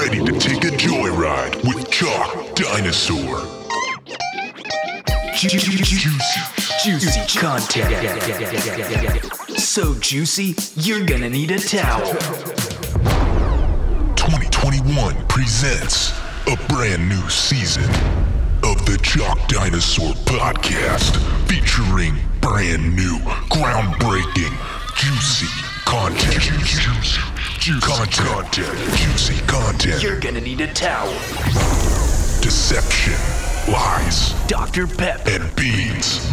ready to take a joyride with Chalk Dinosaur. Juicy, juicy content. So juicy, you're gonna need a towel. 2021 presents a brand new season of the Chalk Dinosaur podcast featuring brand new, groundbreaking, juicy content. Juicy, juicy content. Juicy content. You're gonna need a towel. Deception, lies, Dr. Pep, and beans.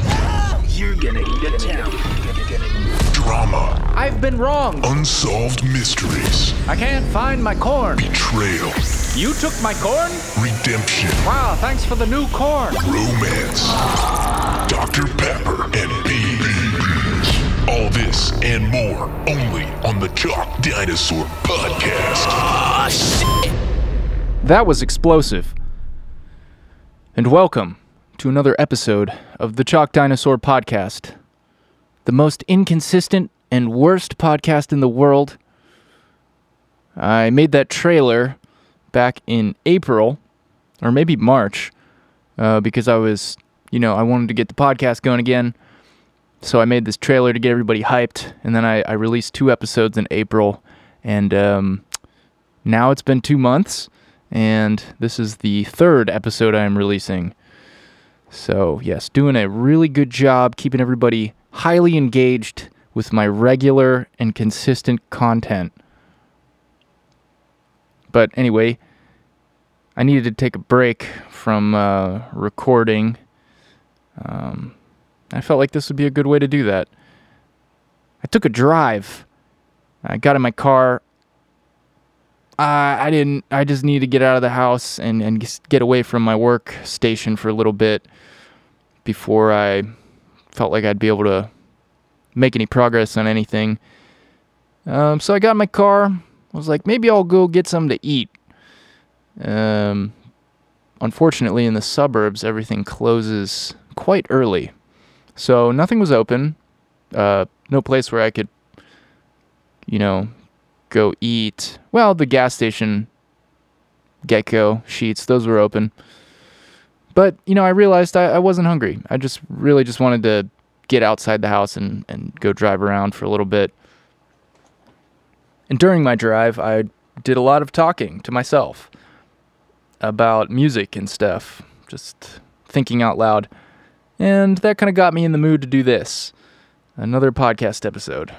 you're gonna need a towel. Drama, I've been wrong. unsolved mysteries, I can't find my corn. betrayal, You took my corn? redemption, Wow, thanks for the new corn. romance, Dr. Pepper, and beans. All this and more only on the Chalk Dinosaur podcast. That was explosive. And welcome to another episode of the Chalk Dinosaur Podcast, the most inconsistent and worst podcast in the world. I made that trailer back in April, or maybe March, uh, because I was, you know, I wanted to get the podcast going again. So I made this trailer to get everybody hyped, and then I, I released two episodes in April, and um, now it's been two months, and this is the third episode I am releasing. So, yes, doing a really good job keeping everybody highly engaged with my regular and consistent content. But anyway, I needed to take a break from uh, recording. Um, I felt like this would be a good way to do that. I took a drive. I got in my car. Uh, I didn't. I just needed to get out of the house and and get away from my work station for a little bit before I felt like I'd be able to make any progress on anything. Um, so I got in my car. I was like, maybe I'll go get something to eat. Um, unfortunately, in the suburbs, everything closes quite early, so nothing was open. Uh, no place where I could, you know, go eat. Well, the gas station, GetGo, Sheetz, those were open. But, you know, I realized I, I wasn't hungry. I just really just wanted to get outside the house and, and go drive around for a little bit. And during my drive, I did a lot of talking to myself about music and stuff, just thinking out loud. And that kind of got me in the mood to do this another podcast episode.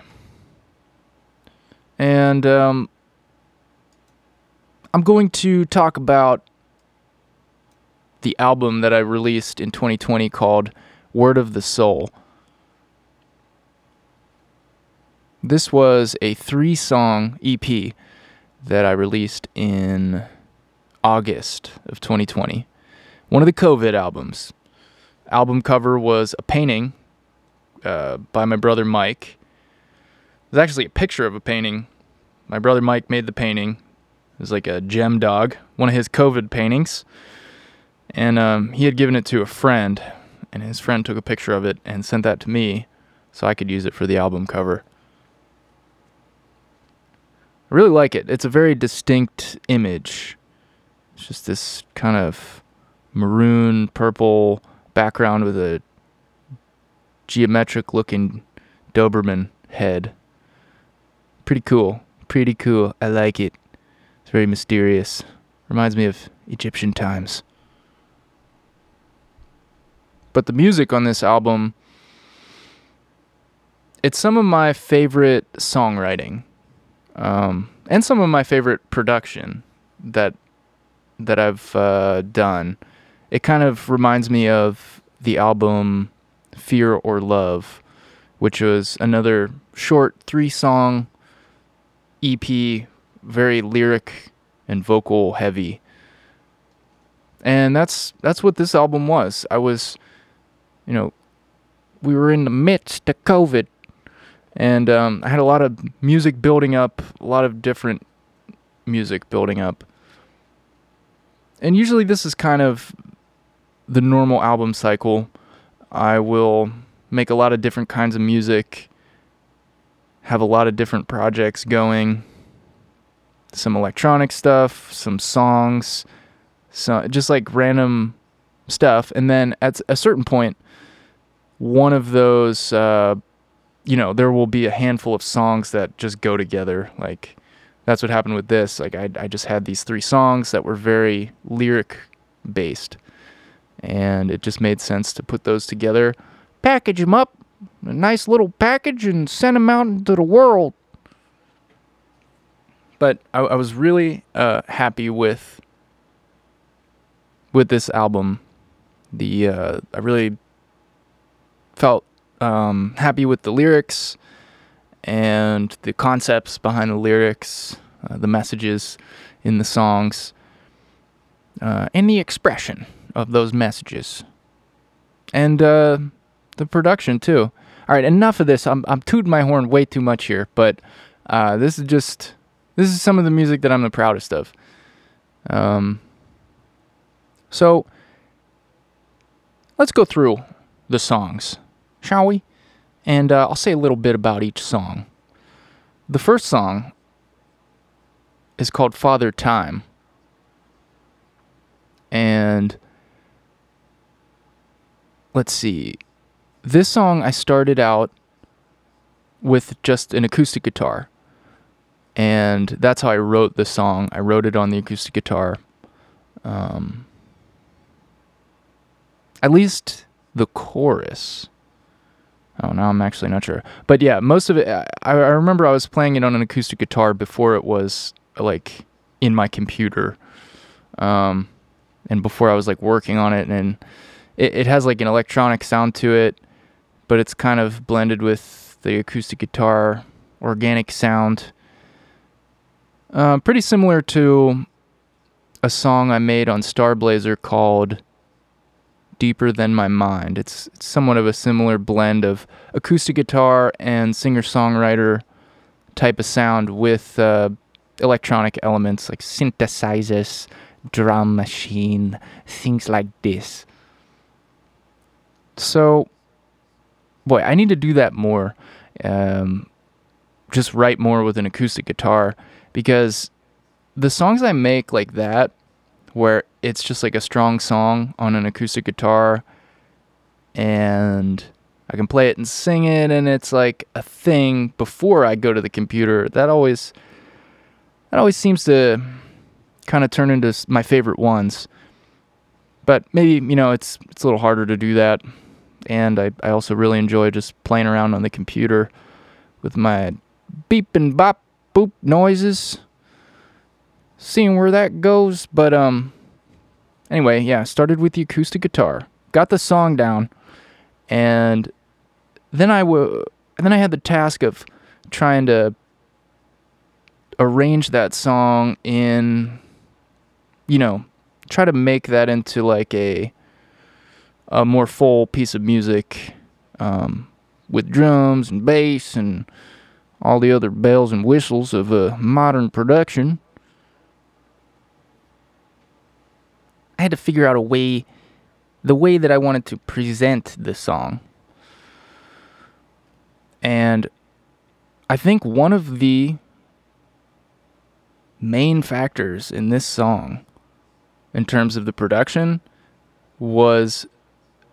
And um, I'm going to talk about the album that I released in 2020 called Word of the Soul. This was a three song EP that I released in August of 2020. One of the COVID albums. Album cover was a painting uh, by my brother Mike. There's actually a picture of a painting. My brother Mike made the painting. It was like a gem dog, one of his COVID paintings. And um, he had given it to a friend, and his friend took a picture of it and sent that to me so I could use it for the album cover. I really like it. It's a very distinct image. It's just this kind of maroon purple background with a geometric looking Doberman head. Pretty cool. Pretty cool. I like it. It's very mysterious. Reminds me of Egyptian times. But the music on this album it's some of my favorite songwriting. Um, and some of my favorite production that that I've uh, done. It kind of reminds me of the album Fear or Love, which was another short three song EP, very lyric and vocal heavy. And that's that's what this album was. I was you know, we were in the midst of COVID and um, I had a lot of music building up, a lot of different music building up. And usually this is kind of the normal album cycle. I will make a lot of different kinds of music, have a lot of different projects going. some electronic stuff, some songs, so just like random stuff. And then at a certain point, one of those, uh, you know, there will be a handful of songs that just go together. Like that's what happened with this. Like I, I just had these three songs that were very lyric based, and it just made sense to put those together, package them up, a nice little package, and send them out into the world. But I, I was really uh, happy with with this album. The uh, I really felt um, happy with the lyrics and the concepts behind the lyrics, uh, the messages in the songs, uh, and the expression of those messages, and uh, the production too. All right, enough of this. I'm I'm tooting my horn way too much here, but uh, this is just this is some of the music that I'm the proudest of. Um, so let's go through the songs, shall we? And uh, I'll say a little bit about each song. The first song is called Father Time. And let's see. This song I started out with just an acoustic guitar. And that's how I wrote the song. I wrote it on the acoustic guitar. Um, at least the chorus. Oh, now I'm actually not sure. But yeah, most of it, I, I remember I was playing it on an acoustic guitar before it was like in my computer. Um, and before I was like working on it. And it, it has like an electronic sound to it, but it's kind of blended with the acoustic guitar organic sound. Uh, pretty similar to a song I made on Starblazer called Deeper Than My Mind. It's, it's somewhat of a similar blend of acoustic guitar and singer songwriter type of sound with uh, electronic elements like synthesizers, drum machine, things like this. So, boy, I need to do that more. Um, just write more with an acoustic guitar because the songs I make like that, where it's just like a strong song on an acoustic guitar and I can play it and sing it and it's like a thing before I go to the computer. That always that always seems to kind of turn into my favorite ones. But maybe, you know, it's it's a little harder to do that. And I, I also really enjoy just playing around on the computer with my beep and bop boop noises. Seeing where that goes. But um anyway, yeah, started with the acoustic guitar, got the song down, and then I w- then I had the task of trying to arrange that song in, you know, try to make that into like a a more full piece of music um, with drums and bass and all the other bells and whistles of a modern production. I had to figure out a way, the way that I wanted to present the song. And I think one of the main factors in this song, in terms of the production, was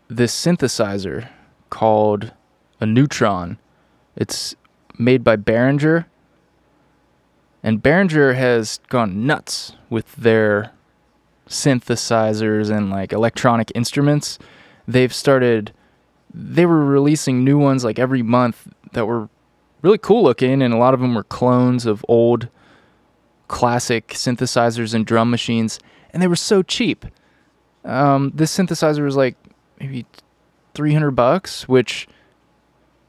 this synthesizer called a Neutron. It's made by Behringer. And Behringer has gone nuts with their synthesizers and like electronic instruments. They've started they were releasing new ones like every month that were really cool looking and a lot of them were clones of old classic synthesizers and drum machines and they were so cheap. Um, this synthesizer was like maybe 300 bucks, which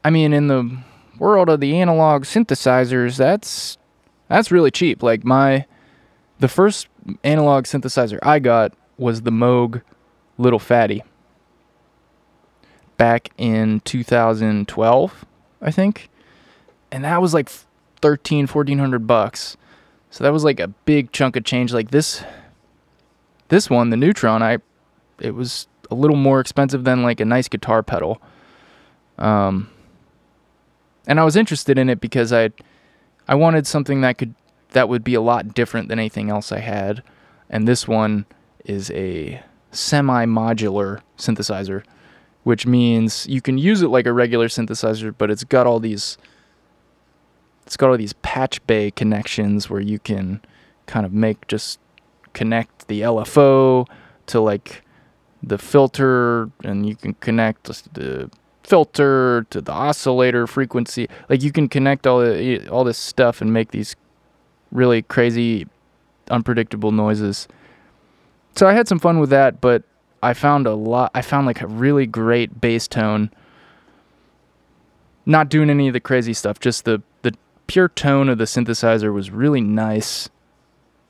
I mean in the world of the analog synthesizers, that's that's really cheap. Like my the first analog synthesizer I got was the Moog Little Phatty back in 2012, I think. And that was like 13 1400 bucks. So that was like a big chunk of change like this this one, the Neutron, I it was a little more expensive than like a nice guitar pedal. Um and I was interested in it because I I wanted something that could that would be a lot different than anything else I had. And this one is a semi modular synthesizer, which means you can use it like a regular synthesizer, but it's got all these it's got all these patch bay connections where you can kind of make just connect the LFO to like the filter and you can connect the filter to the oscillator frequency. Like you can connect all the, all this stuff and make these really crazy unpredictable noises. So i had some fun with that but i found a lot i found like a really great bass tone. Not doing any of the crazy stuff just the the pure tone of the synthesizer was really nice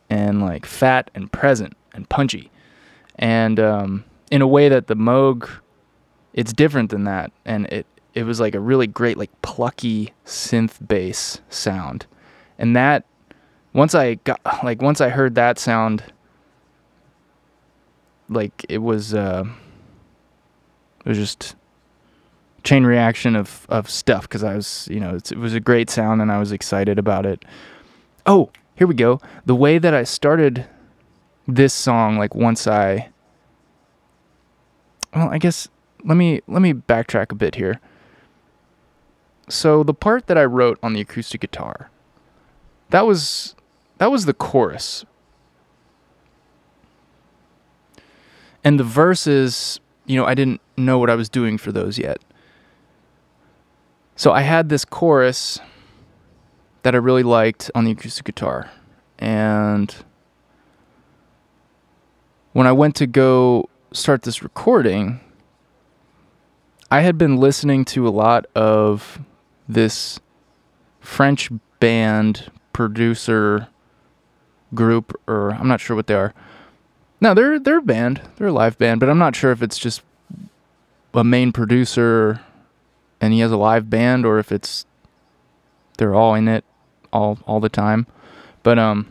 and like fat and present and punchy. And um, in a way that the moog it's different than that. And it it was like a really great like plucky synth bass sound. And that once i got like once i heard that sound like it was uh it was just chain reaction of of stuff because i was you know it was a great sound and i was excited about it. Oh here we go. The way that i started this song like once i well i guess let me let me backtrack a bit here. So the part that i wrote on the acoustic guitar that was that was the chorus. And the verses you know i didn't know what i was doing for those yet. So i had this chorus that i really liked on the acoustic guitar. And when i went to go start this recording i had been listening to a lot of this french band producer group or i'm not sure what they are no, they're they're a band. They're a live band, but I'm not sure if it's just a main producer and he has a live band or if it's they're all in it all all the time. But um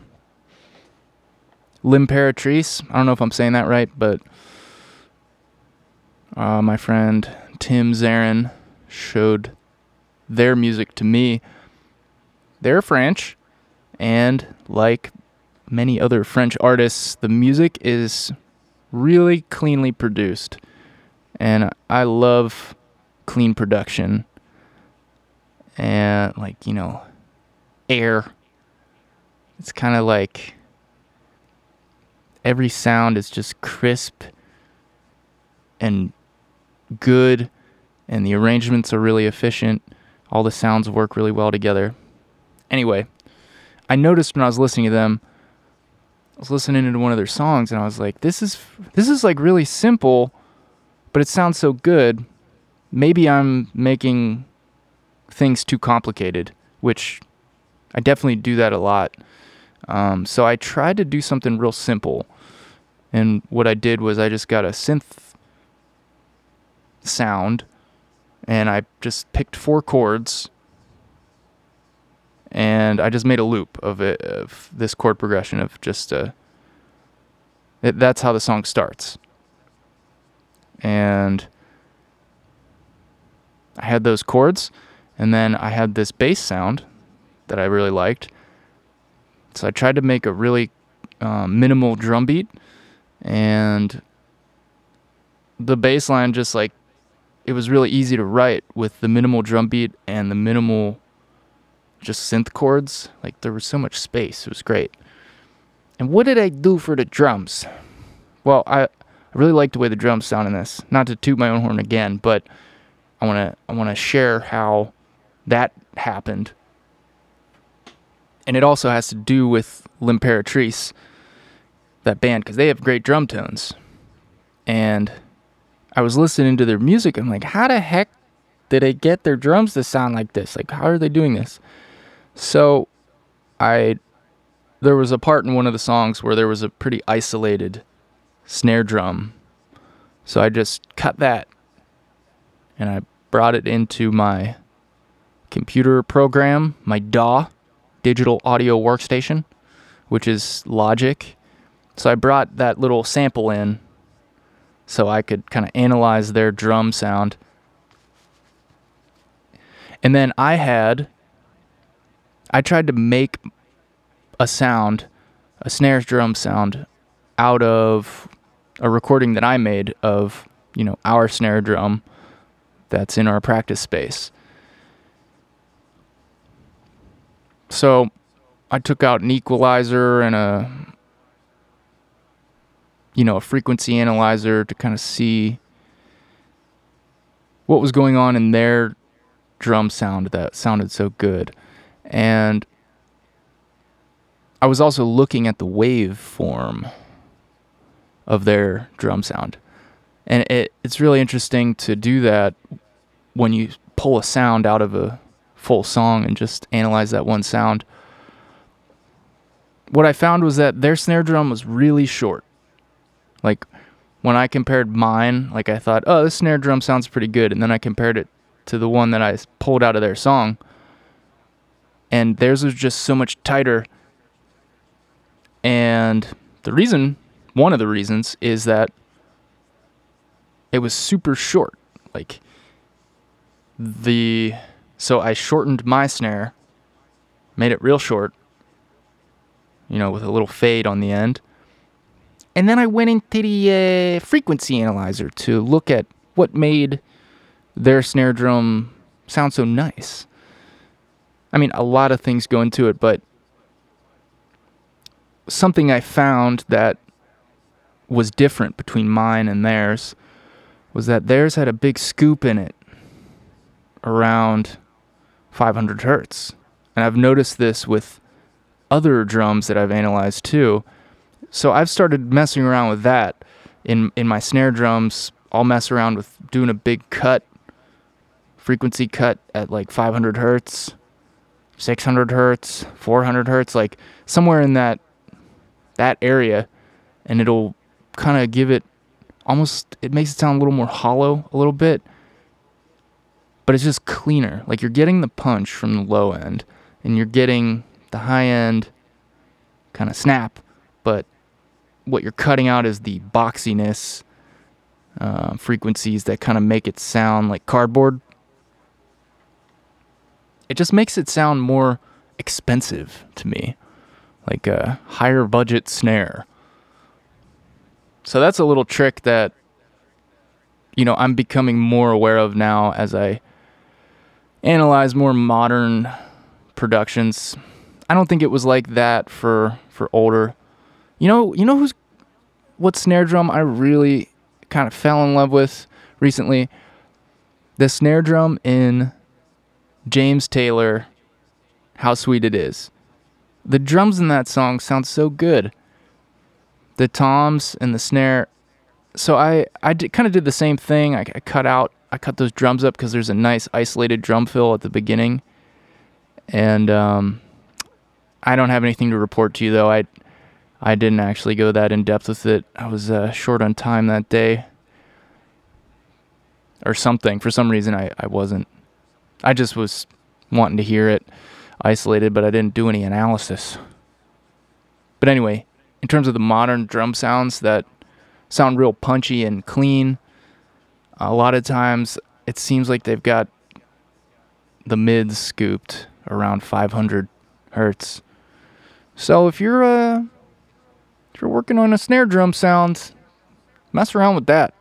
L'Imperatrice, I don't know if I'm saying that right, but uh, my friend Tim Zarin showed their music to me. They're French, and like many other French artists, the music is really cleanly produced. And I love clean production. And, like, you know, air. It's kind of like every sound is just crisp and good, and the arrangements are really efficient. All the sounds work really well together. Anyway, I noticed when I was listening to them, I was listening to one of their songs and I was like, this is this is like really simple, but it sounds so good. Maybe I'm making things too complicated, which I definitely do that a lot. Um, so I tried to do something real simple. And what I did was I just got a synth sound and I just picked four chords and I just made a loop of it of this chord progression of just uh it, that's how the song starts. And I had those chords and then I had this bass sound that I really liked. So I tried to make a really um, minimal drum beat and the bass line just like it was really easy to write with the minimal drum beat and the minimal just synth chords. Like there was so much space. It was great. And what did I do for the drums? Well, I, I really like the way the drums sound in this. Not to toot my own horn again, but I want to I want to share how that happened. And it also has to do with L'Imperatrice, that band, because they have great drum tones. And I was listening to their music. I'm like, how the heck did they get their drums to sound like this? Like, how are they doing this? So, I there was a part in one of the songs where there was a pretty isolated snare drum. So I just cut that and I brought it into my computer program, my DAW, digital audio workstation, which is Logic. So I brought that little sample in so I could kind of analyze their drum sound. And then I had I tried to make a sound, a snare drum sound, out of a recording that I made of, you know, our snare drum that's in our practice space. So I took out an equalizer and a you know, a frequency analyzer to kind of see what was going on in their drum sound that sounded so good. And I was also looking at the waveform of their drum sound. And it, it's really interesting to do that when you pull a sound out of a full song and just analyze that one sound. What I found was that their snare drum was really short. Like when I compared mine, like I thought, oh, this snare drum sounds pretty good. And then I compared it to the one that I pulled out of their song. And theirs was just so much tighter. And the reason, one of the reasons, is that it was super short. Like the, so I shortened my snare, made it real short, you know, with a little fade on the end. And then I went into the uh, frequency analyzer to look at what made their snare drum sound so nice. I mean, a lot of things go into it, but something I found that was different between mine and theirs was that theirs had a big scoop in it around 500 hertz. And I've noticed this with other drums that I've analyzed too. So I've started messing around with that in in my snare drums. I'll mess around with doing a big cut, frequency cut at like 500 hertz, 600 hertz, 400 hertz, like somewhere in that that area, and it'll kind of give it almost. It makes it sound a little more hollow, a little bit, but it's just cleaner. Like you're getting the punch from the low end, and you're getting the high end kind of snap, what you're cutting out is the boxiness uh, frequencies that kind of make it sound like cardboard. It just makes it sound more expensive to me, like a higher budget snare. So that's a little trick that you know I'm becoming more aware of now as I analyze more modern productions. I don't think it was like that for for older you know, you know who's what snare drum I really kind of fell in love with recently? The snare drum in James Taylor How Sweet It Is. The drums in that song sound so good. The toms and the snare. So I I kind of did the same thing. I, I cut out I cut those drums up because there's a nice isolated drum fill at the beginning. And um, I don't have anything to report to you though. I I didn't actually go that in depth with it. I was uh, short on time that day. Or something. For some reason, I, I wasn't. I just was wanting to hear it isolated, but I didn't do any analysis. But anyway, in terms of the modern drum sounds that sound real punchy and clean, a lot of times it seems like they've got the mids scooped around 500 hertz. So if you're uh, if you're working on a snare drum sound, mess around with that.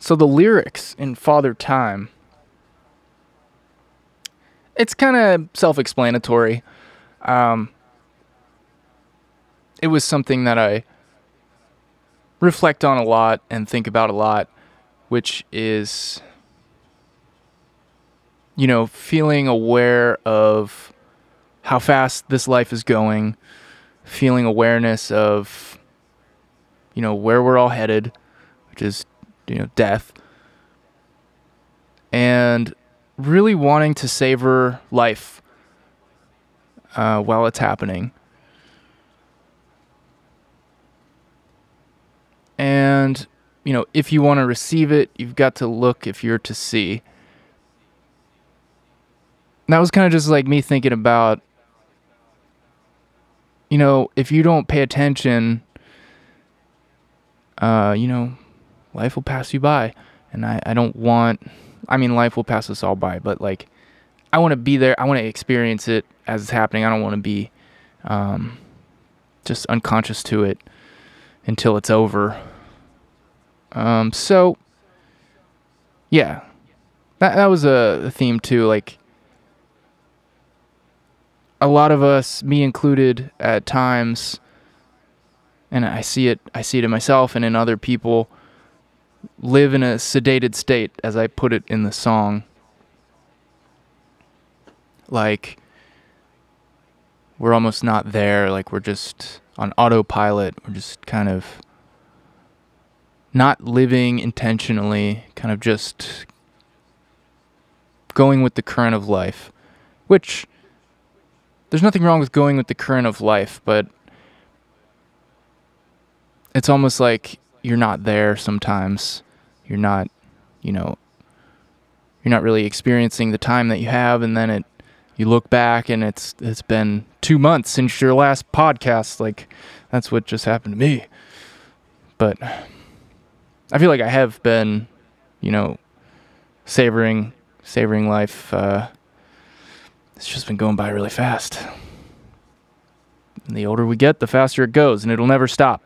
So the lyrics in Father Time, it's kind of self-explanatory. Um, it was something that I reflect on a lot and think about a lot, which is, you know, feeling aware of how fast this life is going, feeling awareness of, you know, where we're all headed, which is, you know, death, and really wanting to savor life uh, while it's happening. And, you know, if you want to receive it, you've got to look if you're to see. That was kind of just like me thinking about you know, if you don't pay attention, uh, you know, life will pass you by. And I, I don't want, I mean, life will pass us all by, but like, I want to be there. I want to experience it as it's happening. I don't want to be um, just unconscious to it until it's over. Um, so yeah, that that was a, a theme too. Like a lot of us, me included, at times, and I see it. I see it in myself and in other people. Live in a sedated state, as I put it in the song. Like we're almost not there. Like we're just on autopilot. We're just kind of not living intentionally, kind of just going with the current of life, which there's nothing wrong with going with the current of life, but it's almost like you're not there sometimes. You're not, you know, you're not really experiencing the time that you have and then it you look back and it's it's been 2 months since your last podcast like that's what just happened to me. But I feel like I have been, you know, savoring savoring life. Uh, it's just been going by really fast. And the older we get, the faster it goes, and it'll never stop.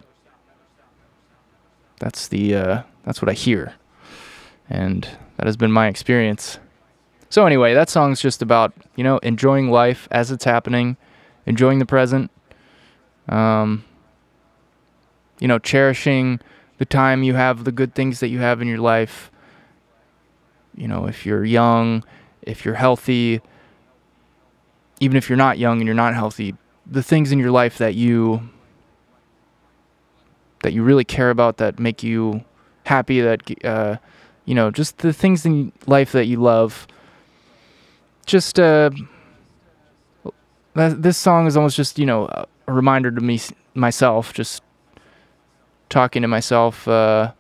That's the uh, that's what I hear, and that has been my experience. So anyway, that song's just about you know enjoying life as it's happening, enjoying the present. Um, you know, cherishing the time you have, the good things that you have in your life. You know, if you're young, if you're healthy, even if you're not young and you're not healthy, the things in your life that you that you really care about that make you happy that uh, you know just the things in life that you love just uh, this song is almost just you know a reminder to me myself just talking to myself uh,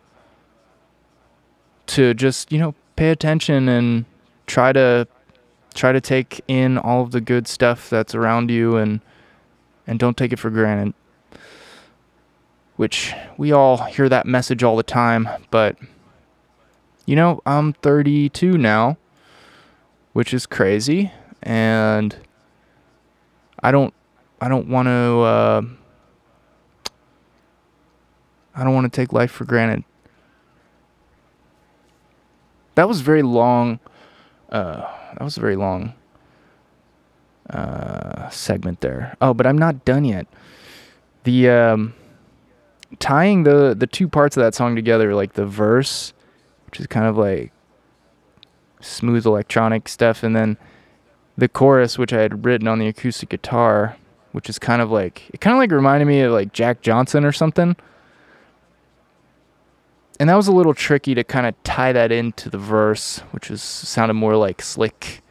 to just you know pay attention and try to try to take in all of the good stuff that's around you and and don't take it for granted which we all hear that message all the time but you know I'm 32 now which is crazy and I don't I don't want to uh, I don't want to take life for granted. That was very long. Uh, that was a very long uh, segment there. Oh, but I'm not done yet. The um, tying the the two parts of that song together, like the verse, which is kind of like smooth electronic stuff, and then the chorus, which I had written on the acoustic guitar, which is kind of like it kind of like reminded me of like Jack Johnson or something and that was a little tricky to kind of tie that into the verse, which was sounded more like slick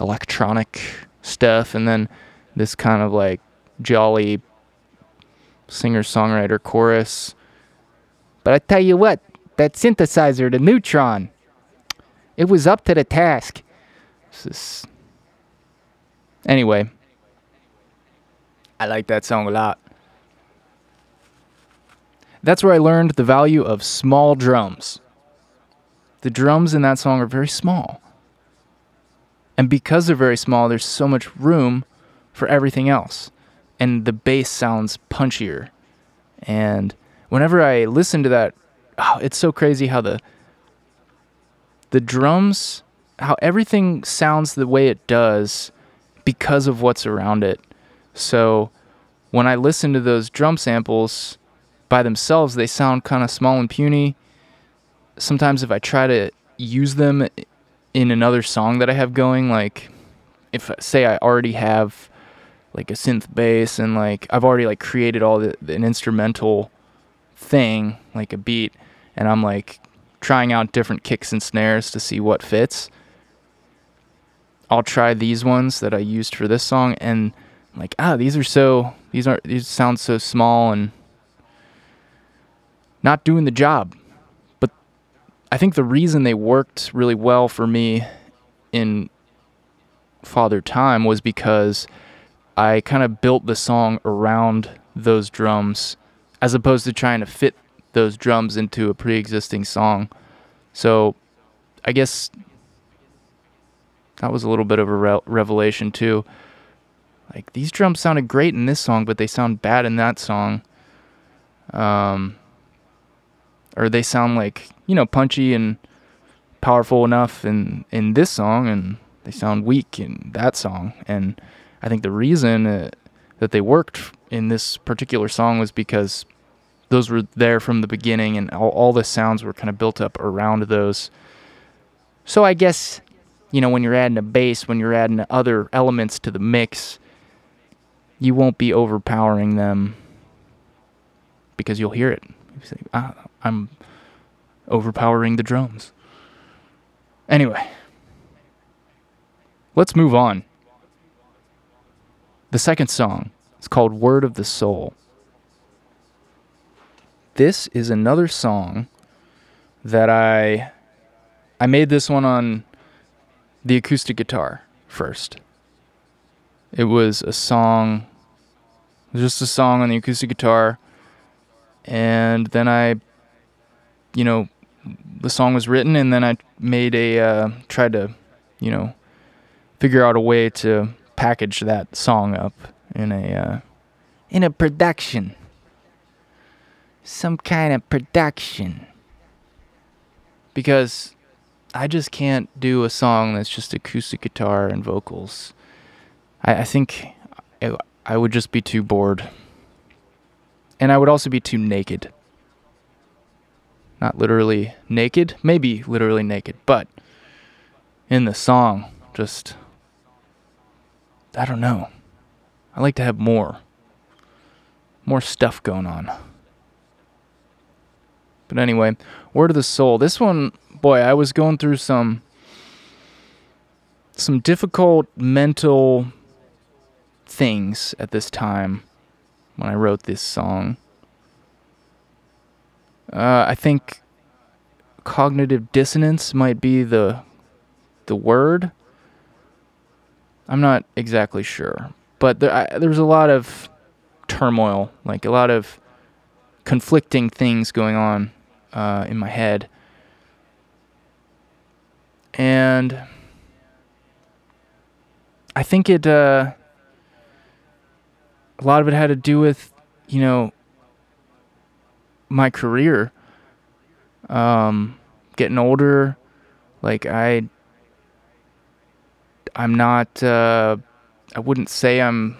electronic stuff, and then this kind of like jolly singer songwriter chorus. But I tell you what, that synthesizer, the Neutron, it was up to the task. Is... Anyway, I like that song a lot. That's where I learned the value of small drums. The drums in that song are very small. And because they're very small, there's so much room for everything else. And the bass sounds punchier. And whenever I listen to that, oh, it's so crazy how the the drums, how everything sounds the way it does because of what's around it. So when I listen to those drum samples, by themselves, they sound kind of small and puny. Sometimes if I try to use them in another song that I have going, like if say I already have like a synth bass and like I've already like created all the, an instrumental thing, like a beat, and I'm like trying out different kicks and snares to see what fits. I'll try these ones that I used for this song and like, ah, these are so these aren't these sound so small and not doing the job. But I think the reason they worked really well for me in Father Time was because I kind of built the song around those drums as opposed to trying to fit those drums into a pre existing song. So I guess that was a little bit of a re- revelation too. Like these drums sounded great in this song, but they sound bad in that song. Um, or they sound like you know punchy and powerful enough in in this song, and they sound weak in that song. And I think the reason uh, that they worked in this particular song was because those were there from the beginning, and all, all the sounds were kind of built up around those. So I guess you know when you're adding a bass, when you're adding other elements to the mix, you won't be overpowering them because you'll hear it. You say, ah, I'm overpowering the drums. Anyway, let's move on. The second song is called Word of the Soul. This is another song that I I made this one on the acoustic guitar first. It was a song just a song on the acoustic guitar and then I you know the song was written and then I made a uh, tried to you know figure out a way to package that song up in a uh, in a production some kind of production because I just can't do a song that's just acoustic guitar and vocals. I, I think I, I would just be too bored. And I would also be too naked. Not literally naked, maybe literally naked, but in the song, just. I don't know. I like to have more. More stuff going on. But anyway, Word of the Soul. This one, boy, I was going through some some difficult mental things at this time when I wrote this song. Uh, I think cognitive dissonance might be the the word. I'm not exactly sure, but there I, there was a lot of turmoil, like a lot of conflicting things going on uh, in my head. And I think it, uh, a lot of it had to do with, you know, my career. Um, getting older, like I, I'm not, uh, I wouldn't say I'm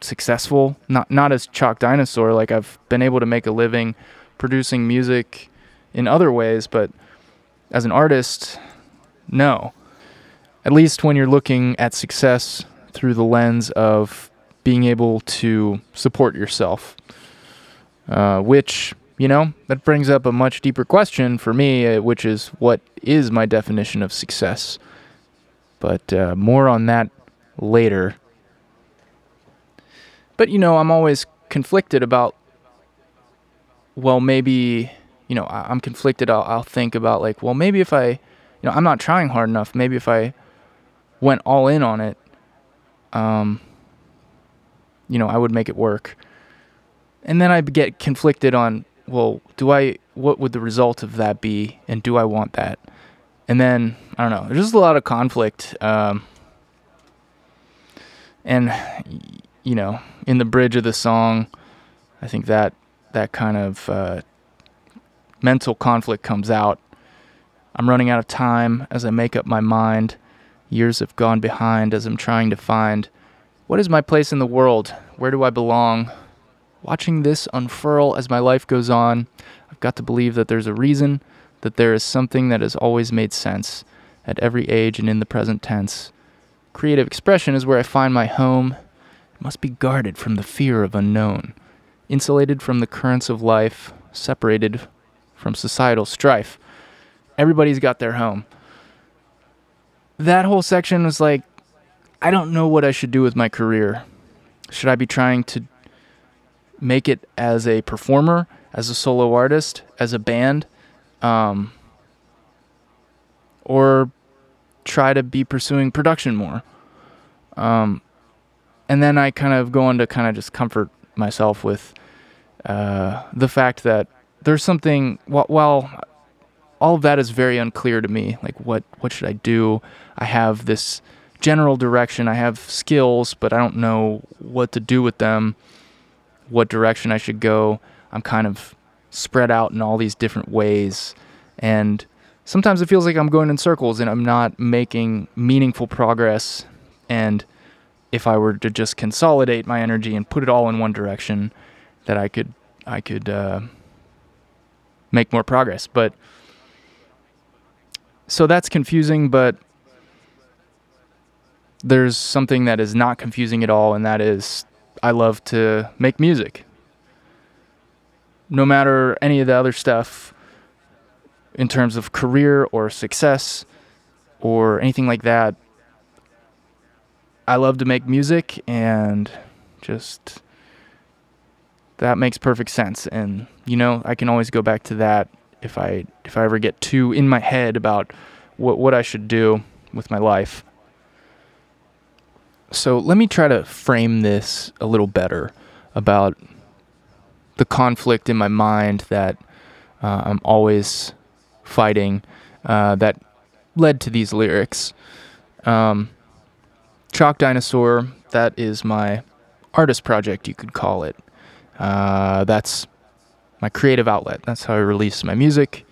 successful. Not not as Chalk Dinosaur. Like I've been able to make a living producing music in other ways, but as an artist, no. At least when you're looking at success through the lens of being able to support yourself, uh, which, you know, that brings up a much deeper question for me, uh, which is what is my definition of success? But uh, more on that later. But, you know, I'm always conflicted about, well, maybe you know, I, am conflicted. I'll, I'll think about like, well, maybe if I, you know, I'm not trying hard enough. Maybe if I went all in on it, um, you know, I would make it work. And then I get conflicted on, well, do I, what would the result of that be? And do I want that? And then, I don't know, there's just a lot of conflict. Um, and, you know, in the bridge of the song, I think that, that kind of, uh, mental conflict comes out. I'm running out of time as I make up my mind. Years have gone behind as I'm trying to find what is my place in the world? Where do I belong? Watching this unfurl as my life goes on, I've got to believe that there's a reason, that there is something that has always made sense at every age and in the present tense. Creative expression is where I find my home. It must be guarded from the fear of unknown, insulated from the currents of life, separated from societal strife. Everybody's got their home. That whole section was like, I don't know what I should do with my career. Should I be trying to make it as a performer, as a solo artist, as a band, um, or try to be pursuing production more? Um, and then I kind of go on to kind of just comfort myself with uh, the fact that there's something while all of that is very unclear to me. Like what what should I do? I have this general direction. I have skills, but I don't know what to do with them. What direction I should go. I'm kind of spread out in all these different ways. And sometimes it feels like I'm going in circles and I'm not making meaningful progress. And if I were to just consolidate my energy and put it all in one direction that I could I could uh, make more progress. But so that's confusing, but there's something that is not confusing at all, and that is I love to make music. No matter any of the other stuff in terms of career or success or anything like that, I love to make music and just that makes perfect sense. And you know, I can always go back to that if I if I ever get too in my head about what what I should do with my life. So let me try to frame this a little better about the conflict in my mind that uh, I'm always fighting uh, that led to these lyrics. Um, Chalk Dinosaur, that is my artist project, you could call it. Uh, that's my creative outlet. That's how I release my music,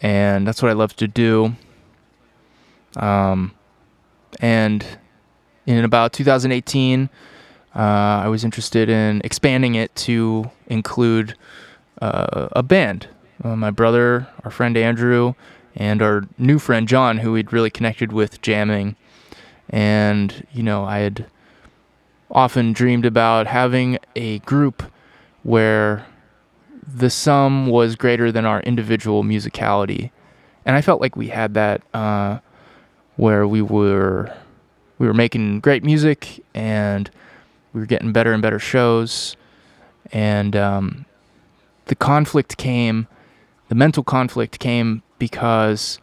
and that's what I love to do. Um, and in about 2018, uh, I was interested in expanding it to include uh, a band. Uh, my brother, our friend Andrew, and our new friend John, who we'd really connected with jamming. And, you know, I had often dreamed about having a group where the sum was greater than our individual musicality. And I felt like we had that uh, where we were we were making great music and we were getting better and better shows. And um, the conflict came, the mental conflict came because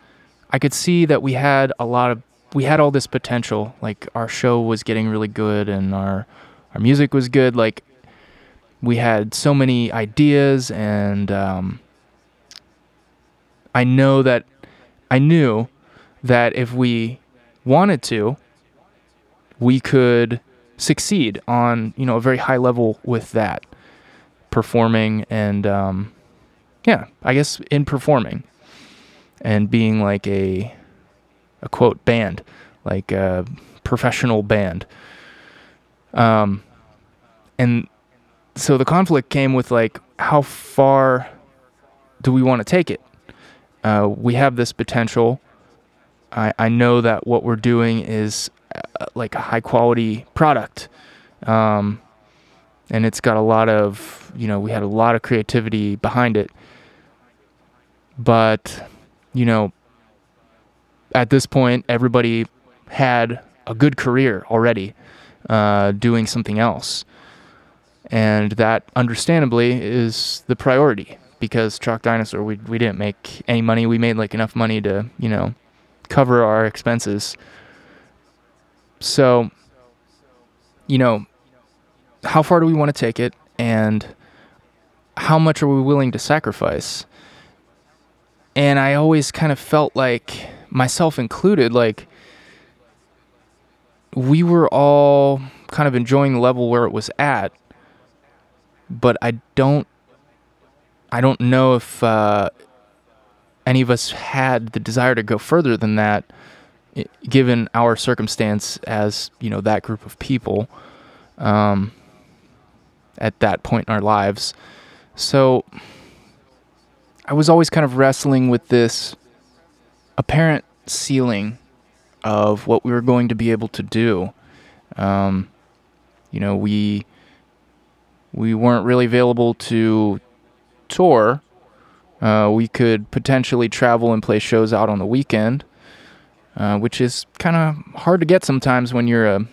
I could see that we had a lot of we had all this potential. Like our show was getting really good and our our music was good. Like we had so many ideas and um, I know that I knew that if we wanted to, we could succeed on you know a very high level with that performing and um, yeah, I guess in performing and being like a a quote band, like a professional band. Um, and so the conflict came with like how far do we want to take it? Uh, we have this potential. I, I know that what we're doing is like a high quality product. Um, and it's got a lot of, you know, we had a lot of creativity behind it. But, you know, at this point, everybody had a good career already uh, doing something else. And that, understandably, is the priority because Chalk Dinosaur, we, we didn't make any money. We made like enough money to, you know, cover our expenses. So, you know, how far do we want to take it and how much are we willing to sacrifice? And I always kind of felt like, myself included, like we were all kind of enjoying the level where it was at. But I don't, I don't know if uh, any of us had the desire to go further than that, given our circumstance as you know that group of people um, at that point in our lives. So I was always kind of wrestling with this apparent ceiling of what we were going to be able to do. Um, you know, we we weren't really available to tour uh, we could potentially travel and play shows out on the weekend, uh, which is kind of hard to get sometimes when you're a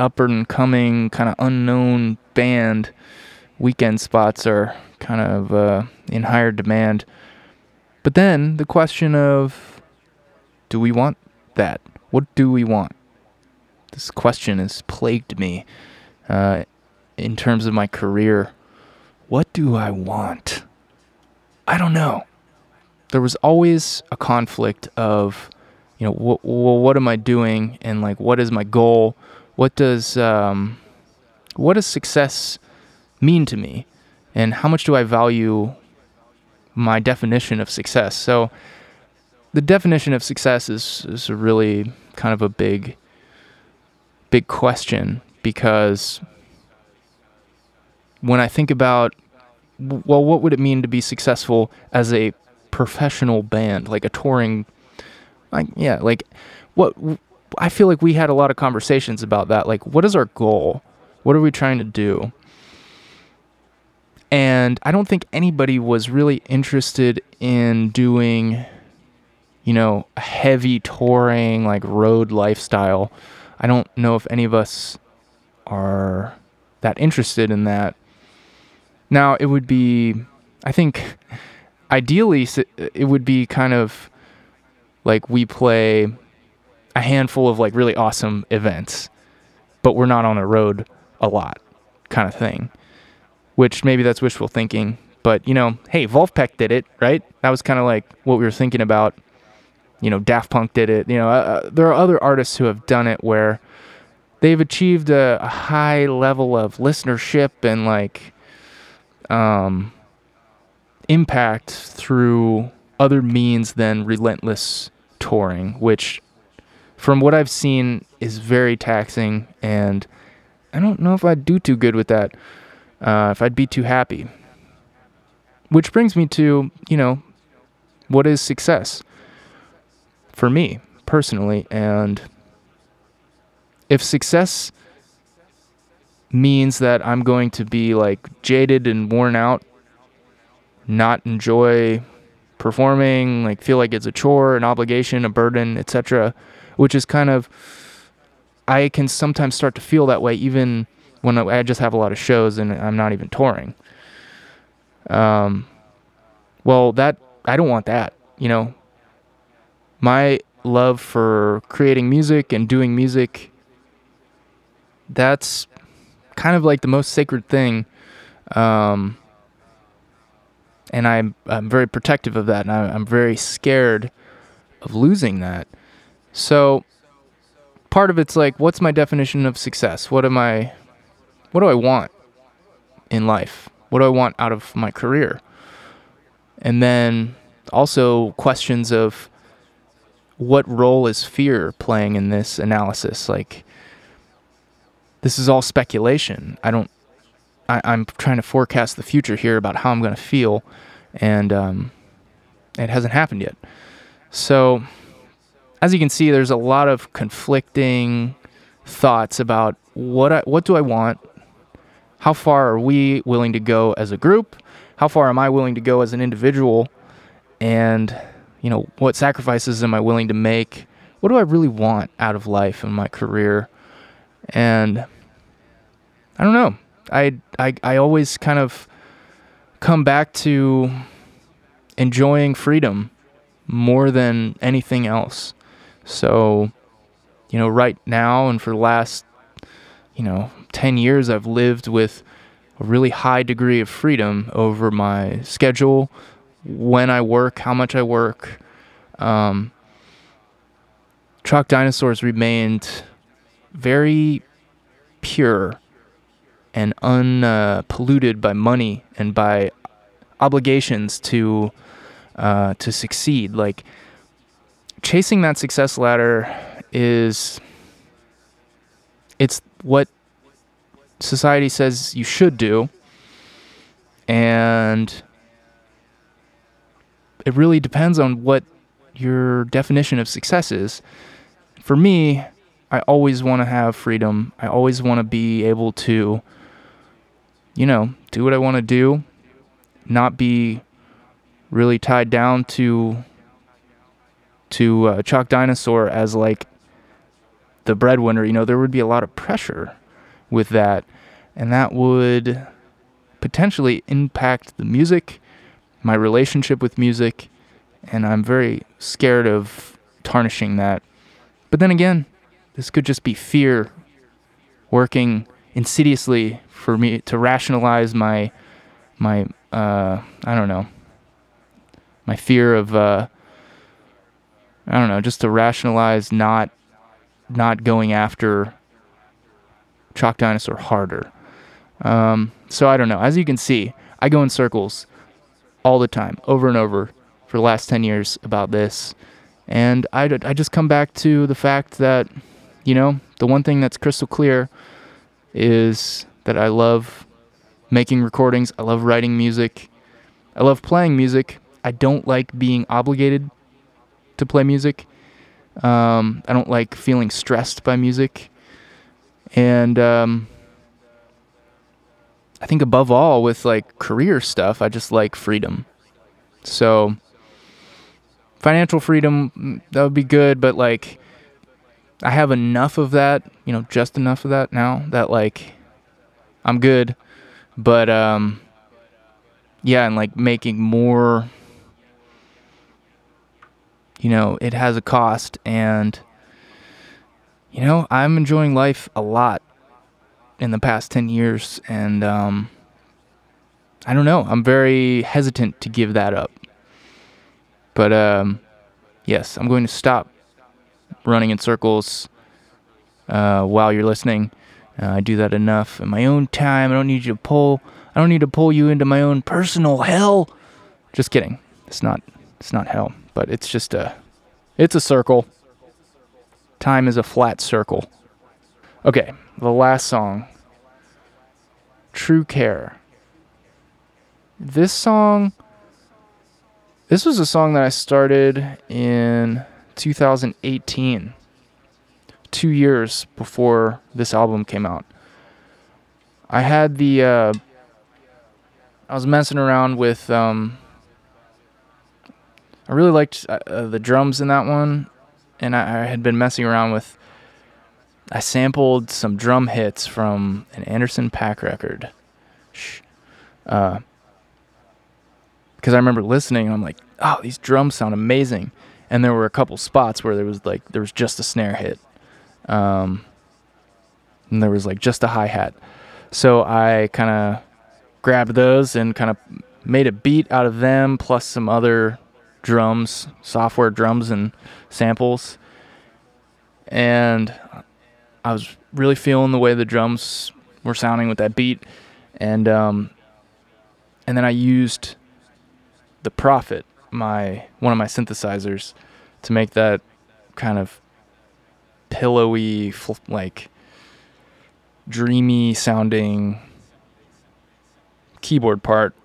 up and coming kind of unknown band. Weekend spots are kind of uh, in higher demand. But then the question of do we want that? What do we want? This question has plagued me uh, in terms of my career. What do I want? I don't know. there was always a conflict of, you know, wh- well, what am I doing, and like, what is my goal? What does um, what does success mean to me, and how much do I value my definition of success? So, the definition of success is is really kind of a big big question because when I think about well, what would it mean to be successful as a professional band, like a touring, like yeah, like what I feel like we had a lot of conversations about that. Like, what is our goal? What are we trying to do? And I don't think anybody was really interested in doing, you know, heavy touring, like road lifestyle. I don't know if any of us are that interested in that. Now, it would be, I think, ideally, it would be kind of like we play a handful of like really awesome events, but we're not on the road a lot, kind of thing. Which maybe that's wishful thinking, but you know, hey, Vulfpeck did it, right? That was kind of like what we were thinking about. You know, Daft Punk did it. You know, uh, uh, there are other artists who have done it where they've achieved a, a high level of listenership and like um, impact through other means than relentless touring, which, from what I've seen, is very taxing. And I don't know if I'd do too good with that, uh, if I'd be too happy. Which brings me to, you know, what is success for me personally? And if success means that I'm going to be like jaded and worn out, not enjoy performing, like feel like it's a chore, an obligation, a burden, etc., which is kind of I can sometimes start to feel that way even when I just have a lot of shows and I'm not even touring. Um well, that I don't want that, you know. My love for creating music and doing music that's kind of like the most sacred thing. Um, and I'm I'm very protective of that, and I, I'm very scared of losing that. So part of it's like, what's my definition of success? What am I? What do I want in life? What do I want out of my career? And then also questions of what role is fear playing in this analysis? Like, this is all speculation. I don't. I, am trying to forecast the future here about how I'm going to feel, and um, it hasn't happened yet. So, as you can see, there's a lot of conflicting thoughts about what I, what do I want, how far are we willing to go as a group, how far am I willing to go as an individual, and you know what sacrifices am I willing to make? What do I really want out of life and my career? And I don't know. I, I, I always kind of come back to enjoying freedom more than anything else. So, you know, right now and for the last, you know, 10 years, I've lived with a really high degree of freedom over my schedule, when I work, how much I work. Um, Dinosaurs remained very pure and unpolluted uh, by money and by obligations to uh, to succeed. Like chasing that success ladder is it's what society says you should do, and it really depends on what your definition of success is. For me, I always want to have freedom. I always want to be able to you know, do what I want to do, not be really tied down to to uh, Chalk Dinosaur as like the breadwinner. You know, there would be a lot of pressure with that, and that would potentially impact the music, my relationship with music, and I'm very scared of tarnishing that. But then again, this could just be fear working insidiously for me to rationalize my my uh, I don't know my fear of uh, I don't know, just to rationalize not not going after Chalk Dinosaur harder. Um, so I don't know. As you can see, I go in circles all the time, over and over, for the last 10 years about this. And I, I just come back to the fact that, you know, the one thing that's crystal clear is that I love making recordings, I love writing music, I love playing music. I don't like being obligated to play music. Um, I don't like feeling stressed by music. And um, I think above all, with like career stuff, I just like freedom. So financial freedom, that would be good, but like I have enough of that, you know, just enough of that now that like I'm good. But um yeah, and like making more you know, it has a cost and you know, I'm enjoying life a lot in the past 10 years and um I don't know, I'm very hesitant to give that up. But um yes, I'm going to stop running in circles uh, while you're listening. Uh, I do that enough in my own time. I don't need you to pull. I don't need to pull you into my own personal hell. Just kidding. It's not. It's not hell, but it's just a. It's a circle. Time is a flat circle. Okay, the last song. True Care. This song. This was a song that I started in 2018, two years before this album came out. I had the, uh, I was messing around with, um, I really liked uh, uh, the drums in that one, and I, I had been messing around with, I sampled some drum hits from an Anderson .Paak record. Shh. Uh, because I remember listening and I'm like, oh, these drums sound amazing. And there were a couple spots where there was like there was just a snare hit, um, and there was like just a hi hat. So I kind of grabbed those and kind of made a beat out of them, plus some other drums, software drums and samples. And I was really feeling the way the drums were sounding with that beat, and um, and then I used the Prophet, my one of my synthesizers, to make that kind of pillowy, like dreamy sounding keyboard part.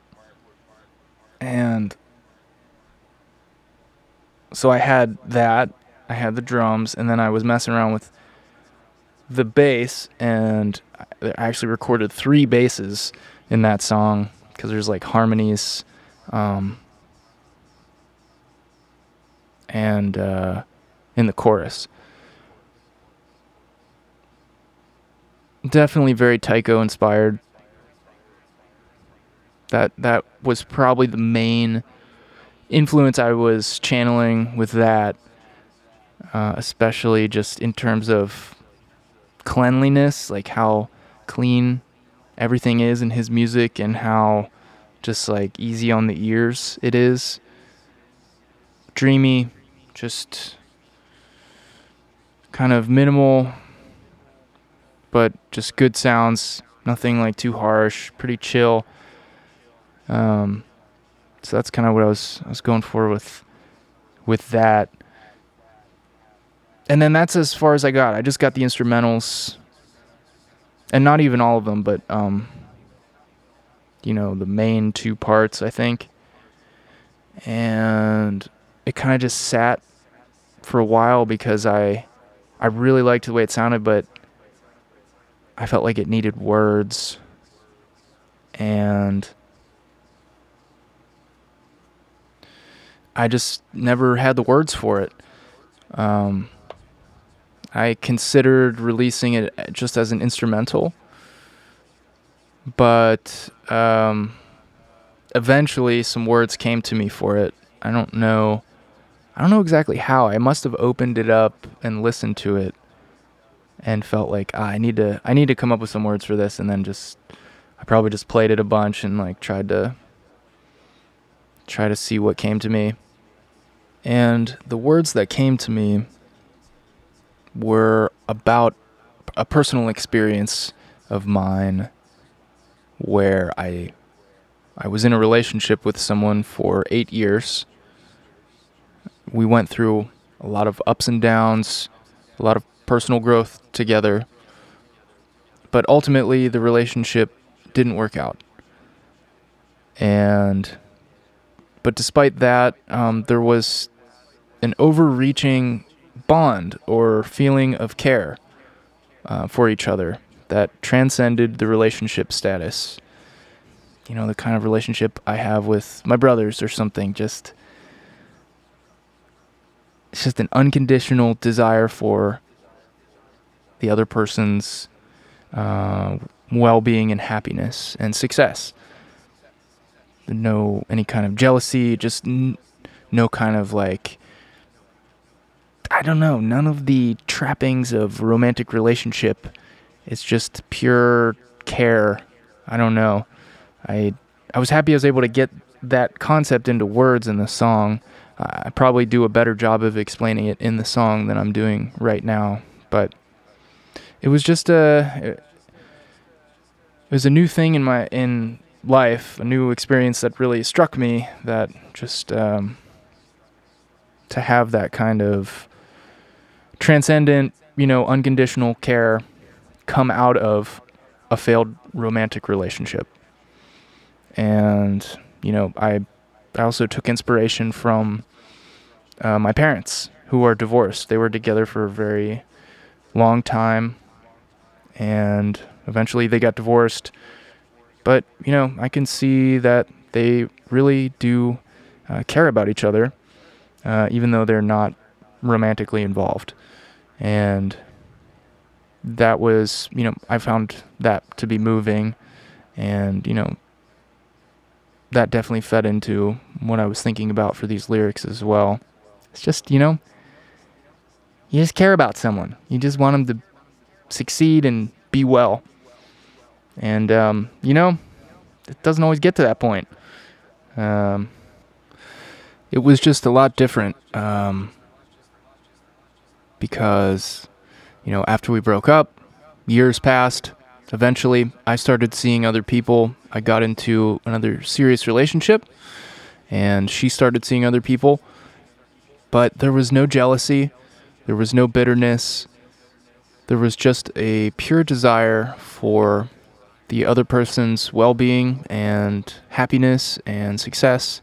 And so I had that, I had the drums, and then I was messing around with the bass, and I actually recorded three basses in that song because there's like harmonies. Um, and uh, in the chorus. Definitely very Tycho inspired. That that was probably the main influence I was channeling with that, uh, especially just in terms of cleanliness, like how clean everything is in his music and how just like easy on the ears it is. Dreamy, just kind of minimal but just good sounds nothing like too harsh pretty chill. Um, so that's kind of what I was I was going for with with that. And then that's as far as I got. I just got the instrumentals and not even all of them but um, you know the main two parts I think. And it kind of just sat for a while because I I really liked the way it sounded, but I felt like it needed words and I just never had the words for it. Um, I considered releasing it just as an instrumental, but um, eventually some words came to me for it. I don't know I don't know exactly how. I must have opened it up and listened to it and felt like ah, I need to I need to come up with some words for this and then just I probably just played it a bunch and like tried to try to see what came to me. And the words that came to me were about a personal experience of mine where I I was in a relationship with someone for 8 years. We went through a lot of ups and downs, a lot of personal growth together. But ultimately the relationship didn't work out. And but despite that, um, there was an overreaching bond or feeling of care uh, for each other that transcended the relationship status. You know, the kind of relationship I have with my brothers or something. Just, it's just an unconditional desire for the other person's uh, well being and happiness and success. No, any kind of jealousy, just n- no kind of like I don't know, none of the trappings of romantic relationship. It's just pure care. I don't know. I I was happy I was able to get that concept into words in the song. I probably do a better job of explaining it in the song than I'm doing right now, but it was just a it was a new thing in my in life, a new experience that really struck me that just um, to have that kind of transcendent, you know, unconditional care come out of a failed romantic relationship. And, you know, I, I also took inspiration from uh, my parents who are divorced. They were together for a very long time and eventually they got divorced. But, you know, I can see that they really do uh, care about each other, uh, even though they're not romantically involved and that was you know I found that to be moving and you know that definitely fed into what I was thinking about for these lyrics as well. It's just, you know, you just care about someone. You just want them to succeed and be well. And, um, you know, it doesn't always get to that point. Um, it was just a lot different. Um, because, you know, after we broke up, years passed. Eventually, I started seeing other people. I got into another serious relationship, and she started seeing other people. But there was no jealousy, there was no bitterness. There was just a pure desire for the other person's well being and happiness and success.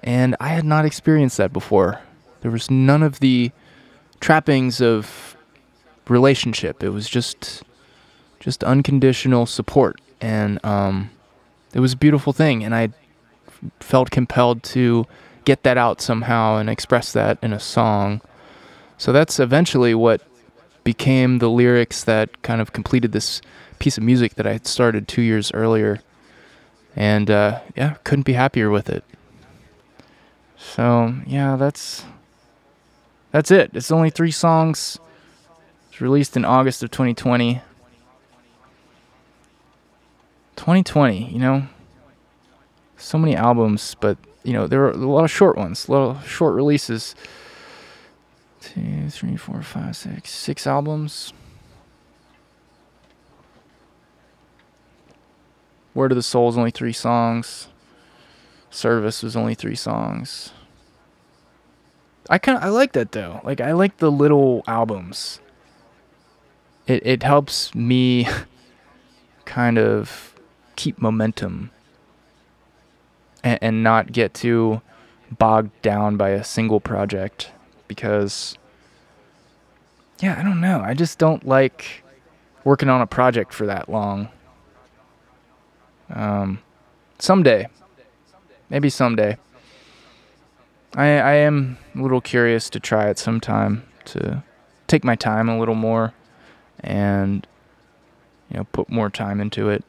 And I had not experienced that before. There was none of the trappings of relationship. It was just just unconditional support, and um, it was a beautiful thing. And I felt compelled to get that out somehow and express that in a song. So that's eventually what became the lyrics that kind of completed this piece of music that I had started two years earlier. And uh, yeah, couldn't be happier with it. So yeah, that's that's it. It's only three songs. It's released in August of 2020. 2020, you know, so many albums, but you know there are a lot of short ones, of short releases. Two, three, four, five, six, six albums. Word of the Soul is only three songs. Service was only three songs. I kind of I like that though. Like I like the little albums. It it helps me kind of keep momentum and, and not get too bogged down by a single project because yeah, I don't know. I just don't like working on a project for that long. Um someday. Maybe someday. I I am a little curious to try it sometime to take my time a little more and you know put more time into it.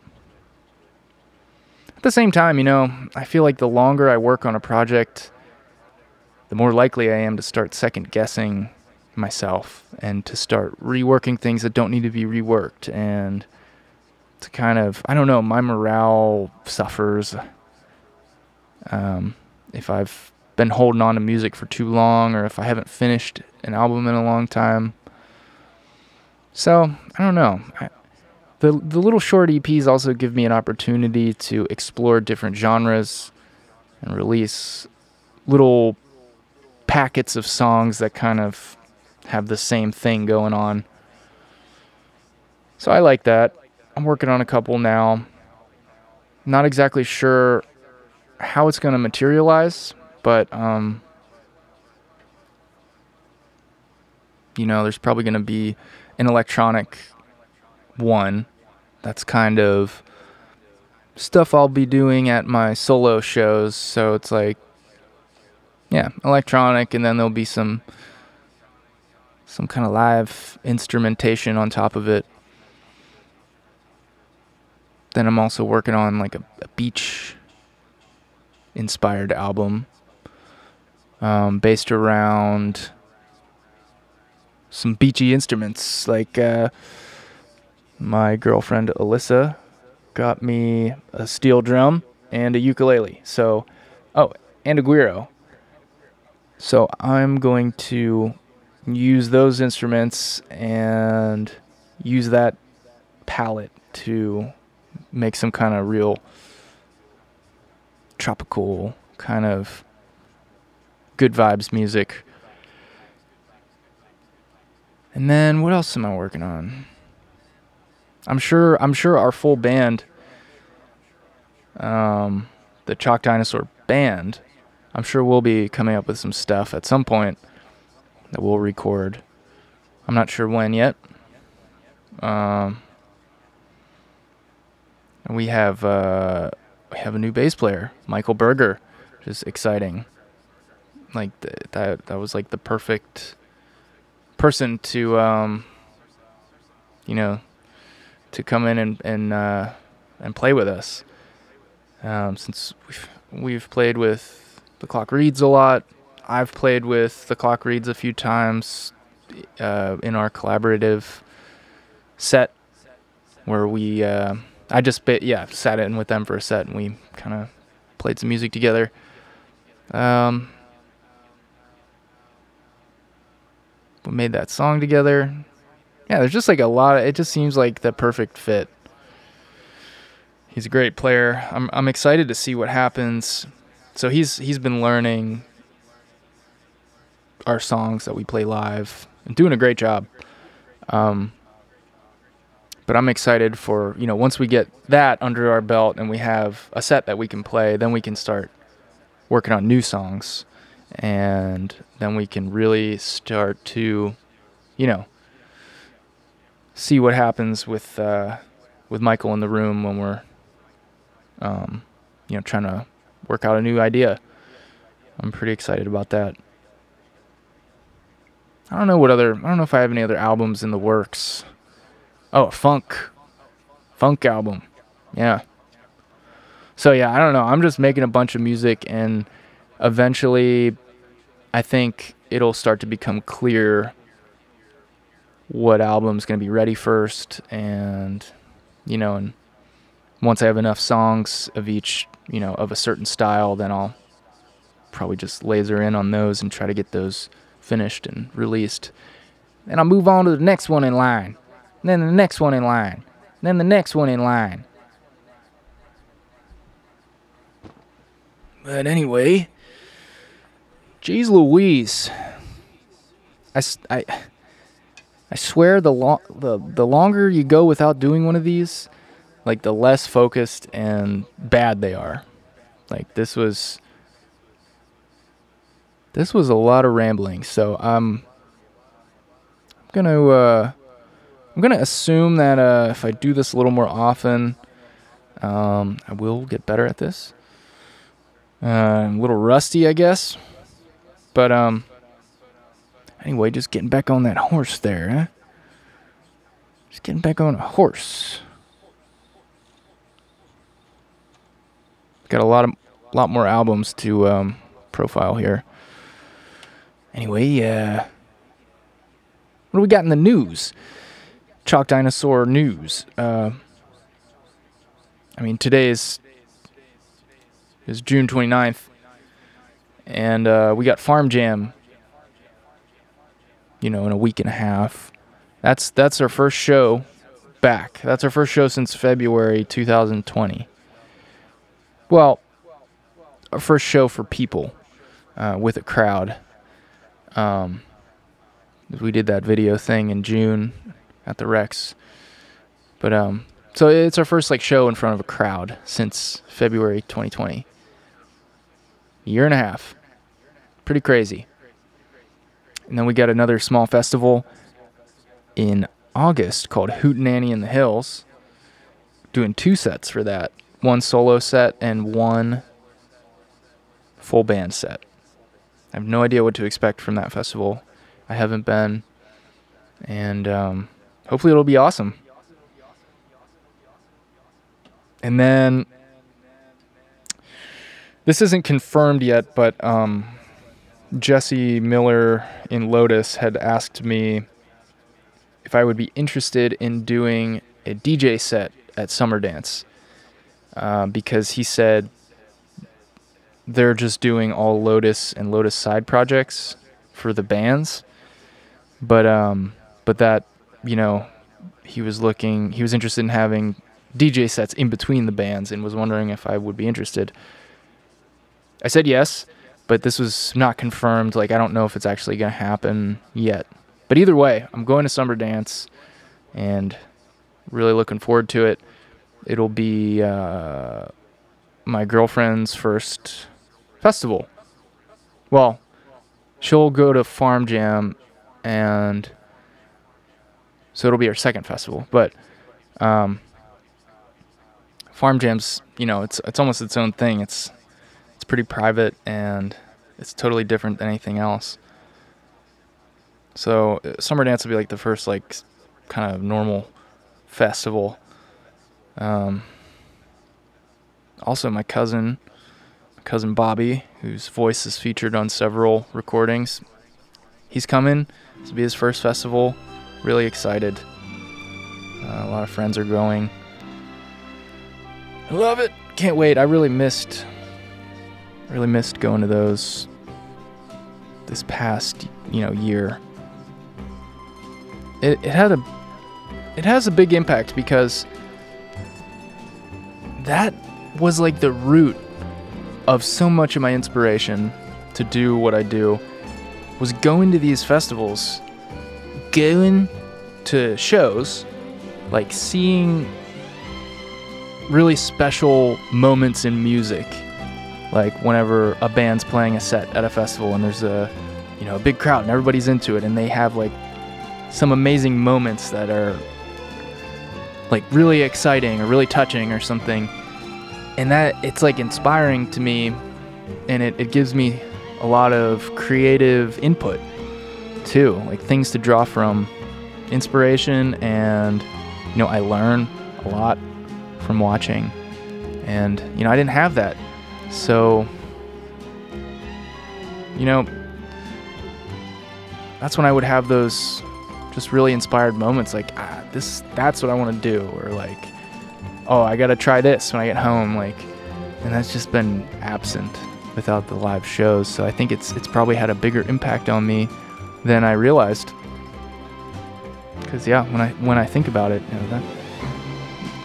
At the same time, you know, I feel like the longer I work on a project, the more likely I am to start second guessing myself and to start reworking things that don't need to be reworked and to kind of I don't know, my morale suffers Um, if I've been holding on to music for too long, or if I haven't finished an album in a long time. So I don't know. I, the the little short EPs also give me an opportunity to explore different genres and release little packets of songs that kind of have the same thing going on. So I like that. I'm working on a couple now. Not exactly sure how it's going to materialize, but um you know, there's probably going to be an electronic one that's kind of stuff I'll be doing at my solo shows. So it's like, yeah, electronic, and then there'll be some some kind of live instrumentation on top of it. Then I'm also working on like a, a beach inspired album um, based around some beachy instruments. Like uh, my girlfriend Alyssa got me a steel drum and a ukulele. So, oh, and a guiro. So I'm going to use those instruments and use that palette to make some kind of real tropical kind of good vibes music. And then what else am I working on? I'm sure I'm sure our full band um the Chalk Dinosaur band, I'm sure we'll be coming up with some stuff at some point that we'll record. I'm not sure when yet. Um we have uh we have a new bass player, Michael Berger, which is exciting. Like th- that that was like the perfect person to um you know to come in and and uh, and play with us um, since we've, we've played with the clock reads a lot i've played with the clock reads a few times uh, in our collaborative set where we uh, i just bit, yeah sat in with them for a set and we kind of played some music together um, we made that song together. Yeah, there's just like a lot. Of, it just seems like the perfect fit. He's a great player. I'm I'm excited to see what happens. So he's he's been learning our songs that we play live and doing a great job. Um, but I'm excited for you know once we get that under our belt and we have a set that we can play, then we can start working on new songs and then we can really start to, you know, see what happens with uh, with Michael in the room when we're, um, you know, trying to work out a new idea. I'm pretty excited about that. I don't know what other. I don't know if I have any other albums in the works. Oh, a funk, funk album, yeah. So yeah, I don't know. I'm just making a bunch of music and eventually I think it'll start to become clear what album's going to be ready first and you know and once I have enough songs of each, you know, of a certain style, then I'll probably just laser in on those and try to get those finished and released. And I'll move on to the next one in line. And then the next one in line. And then the next one in line. But anyway, Jeez Louise. I, I, I swear the, lo- the, the longer you go without doing one of these, like the less focused and bad they are. Like this was this was a lot of rambling. So I'm gonna uh, I'm gonna assume that uh, if I do this a little more often, um, I will get better at this. Uh, I'm a little rusty, I guess. But um anyway, just getting back on that horse there, huh? Just getting back on a horse. Got a lot of lot more albums to um, profile here. Anyway, uh what do we got in the news? Chalk Dinosaur news. Uh I mean, today's is June 29th, and uh, we got Farm Jam. You know, in a week and a half. That's that's our first show back. That's our first show since February 2020. Well, our first show for people uh, with a crowd. Um, we did that video thing in June at the Rex, but um, so it's our first like show in front of a crowd since February 2020. Year and a half, pretty crazy. And then we got another small festival in August called Hootenanny in the Hills. Doing two sets for that one solo set and one full band set. I have no idea what to expect from that festival. I haven't been. And um, hopefully it'll be awesome. And then this isn't confirmed yet, but um, Jesse Miller in Lotus had asked me if I would be interested in doing a DJ set at Summer Dance uh, because he said they're just doing all Lotus and Lotus side projects for the bands, but um, but that you know he was looking he was interested in having DJ sets in between the bands and was wondering if I would be interested. I said yes, but this was not confirmed. Like I don't know if it's actually gonna happen yet. But either way, I'm going to Summer Dance, and really looking forward to it. It'll be uh, my girlfriend's first festival. Well, she'll go to Farm Jam, and so it'll be her second festival. But um, Farm Jam's, you know, it's it's almost its own thing. It's it's pretty private and it's totally different than anything else. So uh, summer dance will be like the first like kind of normal festival. Um, also, my cousin, cousin Bobby, whose voice is featured on several recordings, he's coming. This will be his first festival. Really excited. Uh, a lot of friends are going. I love it. Can't wait. I really missed. Really missed going to those. This past, you know, year it, it had a it has a big impact because that was like the root of so much of my inspiration to do what I do was going to these festivals, going to shows, like seeing really special moments in music. Like whenever a band's playing a set at a festival and there's a you know, a big crowd and everybody's into it and they have like some amazing moments that are like really exciting or really touching or something. And that it's like inspiring to me and it, it gives me a lot of creative input too, like things to draw from, inspiration, and you know, I learn a lot from watching. And you know, I didn't have that. So, you know, that's when I would have those just really inspired moments like ah, this that's what I want to do or like oh I got to try this when I get home like and that's just been absent without the live shows so I think it's it's probably had a bigger impact on me than I realized cuz yeah when I when I think about it you know that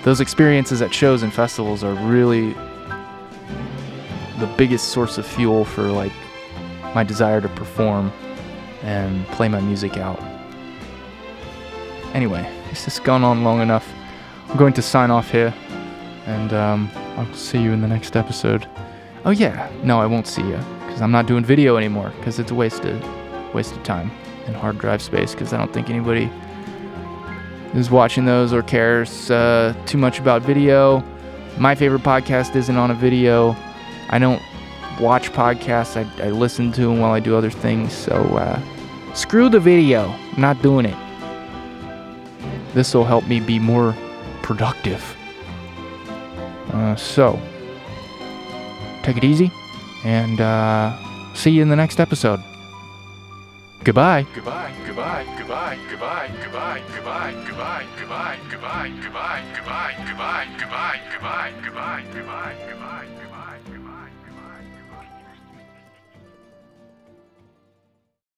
those experiences at shows and festivals are really the biggest source of fuel for like my desire to perform and play my music out Anyway, this has gone on long enough. I'm going to sign off here, and um, I'll see you in the next episode. Oh yeah, no, I won't see you because I'm not doing video anymore because it's a wasted, wasted time and hard drive space because I don't think anybody is watching those or cares uh, too much about video. My favorite podcast isn't on a video. I don't watch podcasts. I, I listen to them while I do other things. So uh, screw the video. I'm not doing it. This will help me be more productive. Uh, so, take it easy, and uh, see you in the next episode. Goodbye. Goodbye, goodbye, goodbye, goodbye, goodbye, goodbye, goodbye, goodbye, goodbye, goodbye, goodbye, goodbye, goodbye, goodbye, goodbye, goodbye, goodbye, goodbye.